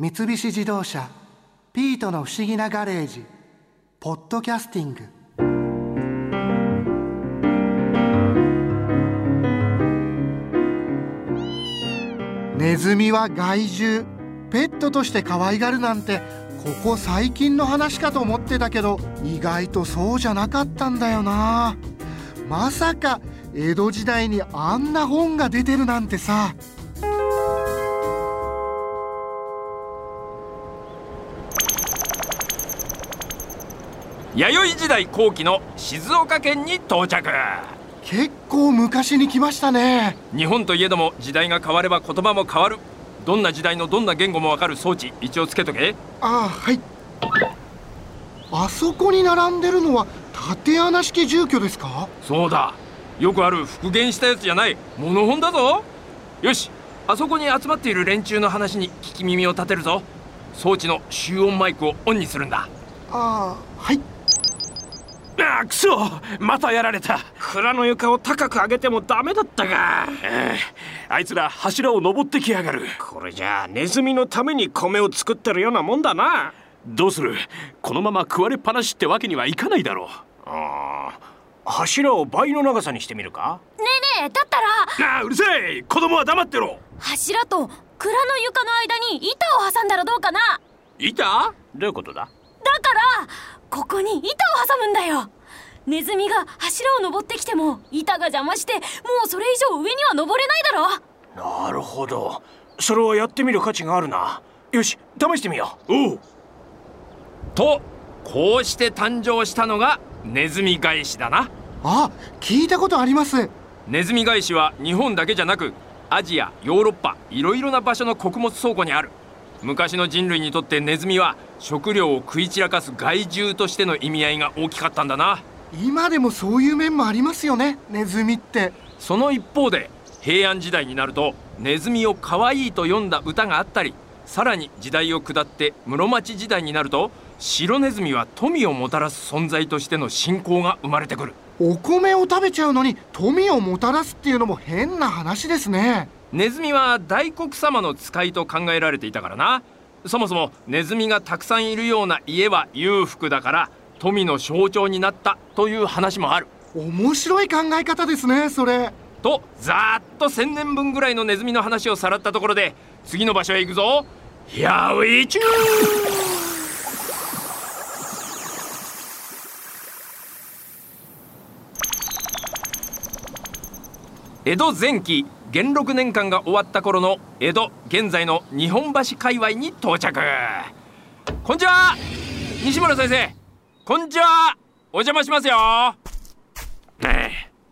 三菱自動車「ピートの不思議なガレージ」「ポッドキャスティング」ネズミは害獣。ペットとして可愛がるなんてここ最近の話かと思ってたけど意外とそうじゃなかったんだよな。まさか江戸時代にあんな本が出てるなんてさ。弥生時代後期の静岡県に到着。結構昔に来ましたね。日本といえども時代が変われば言葉も変わる。どんな時代のどんな言語もわかる装置一応つけとけ。ああはい。あそこに並んでるのは縦穴式住居ですか？そうだ。よくある復元したやつじゃない。物本だぞ。よし。あそこに集まっている連中の話に聞き耳を立てるぞ。装置の集音マイクをオンにするんだ。ああはいあくそ。またやられた。蔵の床を高く上げてもダメだったがあいつら柱を登ってきやがる。これじゃあネズミのために米を作ってるようなもんだな。どうする？このまま食われっぱなしってわけにはいかないだろう。ああ。柱を倍の長さにしてみるか？ねえねえだったら。ああうるさい子供は黙ってろ。柱と蔵の床の間に板を挟んだらどうかな？板？どういうことだ？だからここに板を挟むんだよネズミが柱を登ってきても板が邪魔してもうそれ以上上には登れないだろ。なるほど。それはやってみる価値があるな。よし試してみよう。おう。とこうして誕生したのがネズミ返しだな。あ聞いたことあります。ネズミ返しは日本だけじゃなくアジアヨーロッパいろいろな場所の穀物倉庫にある。昔の人類にとってネズミは食料を食い散らかす害獣としての意味合いが大きかったんだな今でもそういう面もありますよねネズミって。その一方で平安時代になるとネズミを可愛いと読んだ歌があったりさらに時代を下って室町時代になると白ネズミは富をもたらす存在としての信仰が生まれてくる。お米を食べちゃうのに富をもたらすっていうのも変な話ですね。ネズミは大黒様の使いと考えられていたからな。そもそもネズミがたくさんいるような家は裕福だから富の象徴になったという話もある。面白い考え方ですねそれ。とざーっと1,000年分ぐらいのネズミの話をさらったところで次の場所へ行くぞ。Here we choose! 江戸前期元禄年間が終わった頃の江戸現在の日本橋界隈に到着。こんにちは。西村先生こんにちは。お邪魔しますよ。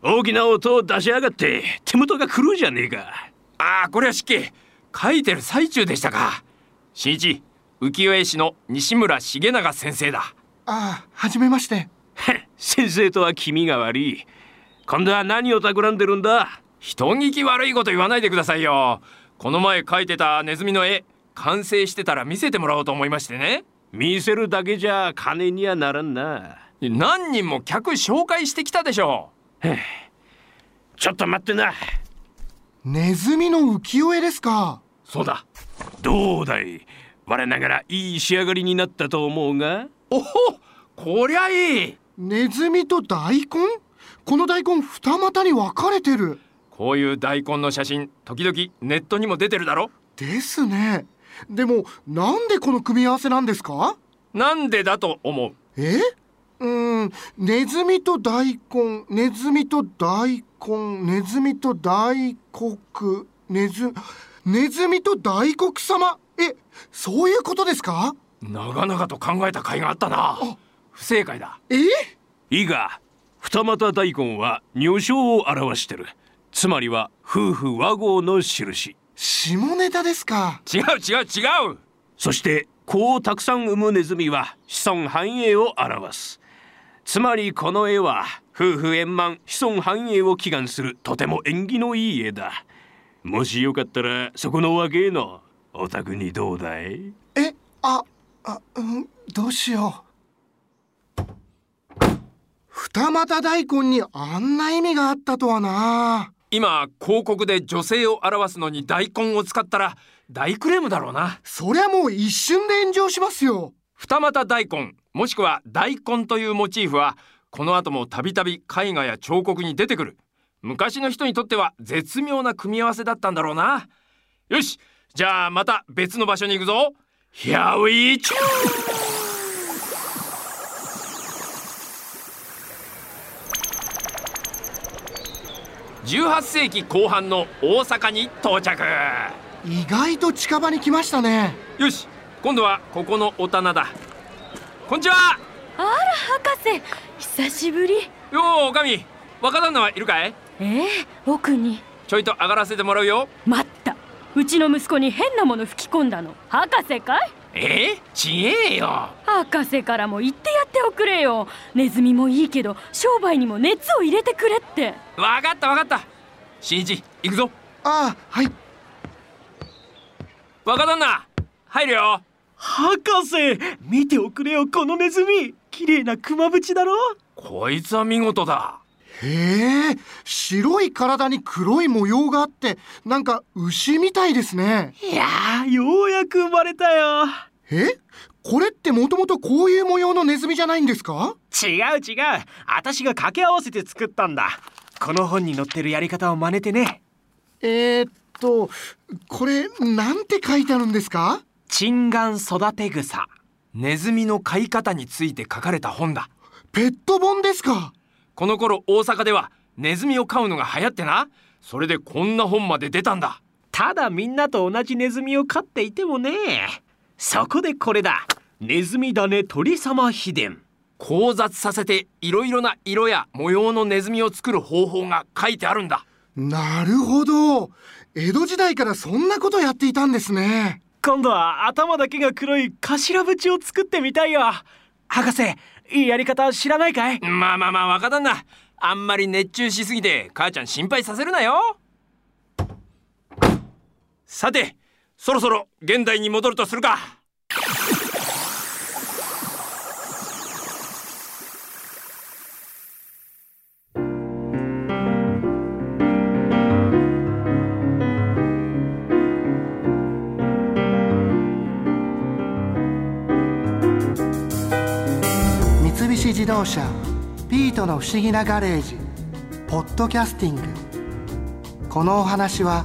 大きな音を出しやがって。手元が狂うじゃねえか。ああこれは失敬。書いてる最中でしたか。新一浮世絵師の西村重永先生だ。ああはじめまして。先生とは気味が悪い。今度は何を企んでるんだ？人聞き悪いこと言わないでくださいよ。この前描いてたネズミの絵完成してたら見せてもらおうと思いましてね見せるだけじゃ金にはならんな。何人も客紹介してきたでしょう。ちょっと待ってな。ネズミの浮世絵ですか？そうだ。どうだい？我ながらいい仕上がりになったと思うが？おおこりゃいい！ネズミと大根？この大根二股に分かれてる。こういう大根の写真時々ネットにも出てるだろ。ですねでもなんでこの組み合わせなんですか？なんでだと思う？え？うんネズミと大根ネズミと大根ネズミと大黒ネズネズミと大黒様？えそういうことですか？長々と考えた甲斐があったな。不正解だ。え？いいが二股大根は女性を表してる。つまりは夫婦和合の印下ネタですか？違う違う違う。そして子をたくさん産むネズミは子孫繁栄を表す。つまりこの絵は夫婦円満子孫繁栄を祈願するとても縁起のいい絵だ。もしよかったらそこの若えのお宅にどうだい？えああうんどうしよう。二股大根にあんな意味があったとはな今広告で女性を表すのに大根を使ったら大クレームだろうな。そりゃもう一瞬で炎上しますよ。二股大根もしくは大根というモチーフはこの後もたびたび絵画や彫刻に出てくる。昔の人にとっては絶妙な組み合わせだったんだろうな。よしじゃあまた別の場所に行くぞ。Here we c 18世紀後半の大阪に到着意外と近場に来ましたね。よし今度はここのお棚だ。こんにちは。あら博士久しぶり。ようおかみ若旦那はいるかい？ええ奥に。ちょいと上がらせてもらうよ。待った。うちの息子に変なもの吹き込んだの。博士かい？えー、ちげえよ。博士からも言ってやっておくれよ。ネズミもいいけど商売にも熱を入れてくれって。わかったわかった。新一行くぞ。ああはい。若旦那入るよ。博士見ておくれよこのネズミ。綺麗な熊淵だろ。こいつは見事だ。へえ白い体に黒い模様があってなんか牛みたいですね。いやーようやく生まれたよ。え？これってもともとこういう模様のネズミじゃないんですか？違う違う。私が掛け合わせて作ったんだ。この本に載ってるやり方を真似てね。えー、っとこれなんて書いてあるんですか？チンガン育て草。ネズミの飼い方について書かれた本だ。ペット本ですか？この頃大阪ではネズミを飼うのが流行ってな。それでこんな本まで出たんだ。ただみんなと同じネズミを飼っていてもねそこでこれだ。ネズミ種鳥様秘伝。交雑させていろいろな色や模様のネズミを作る方法が書いてあるんだ。なるほど。江戸時代からそんなことやっていたんですね。今度は頭だけが黒い頭縁を作ってみたいよ。博士いいやり方知らないかい？まあまあまあ若旦那あんまり熱中しすぎて母ちゃん心配させるなよ。さてそろそろ現代に戻るとするか。三菱自動車ピートの不思議なガレージポッドキャスティング。このお話は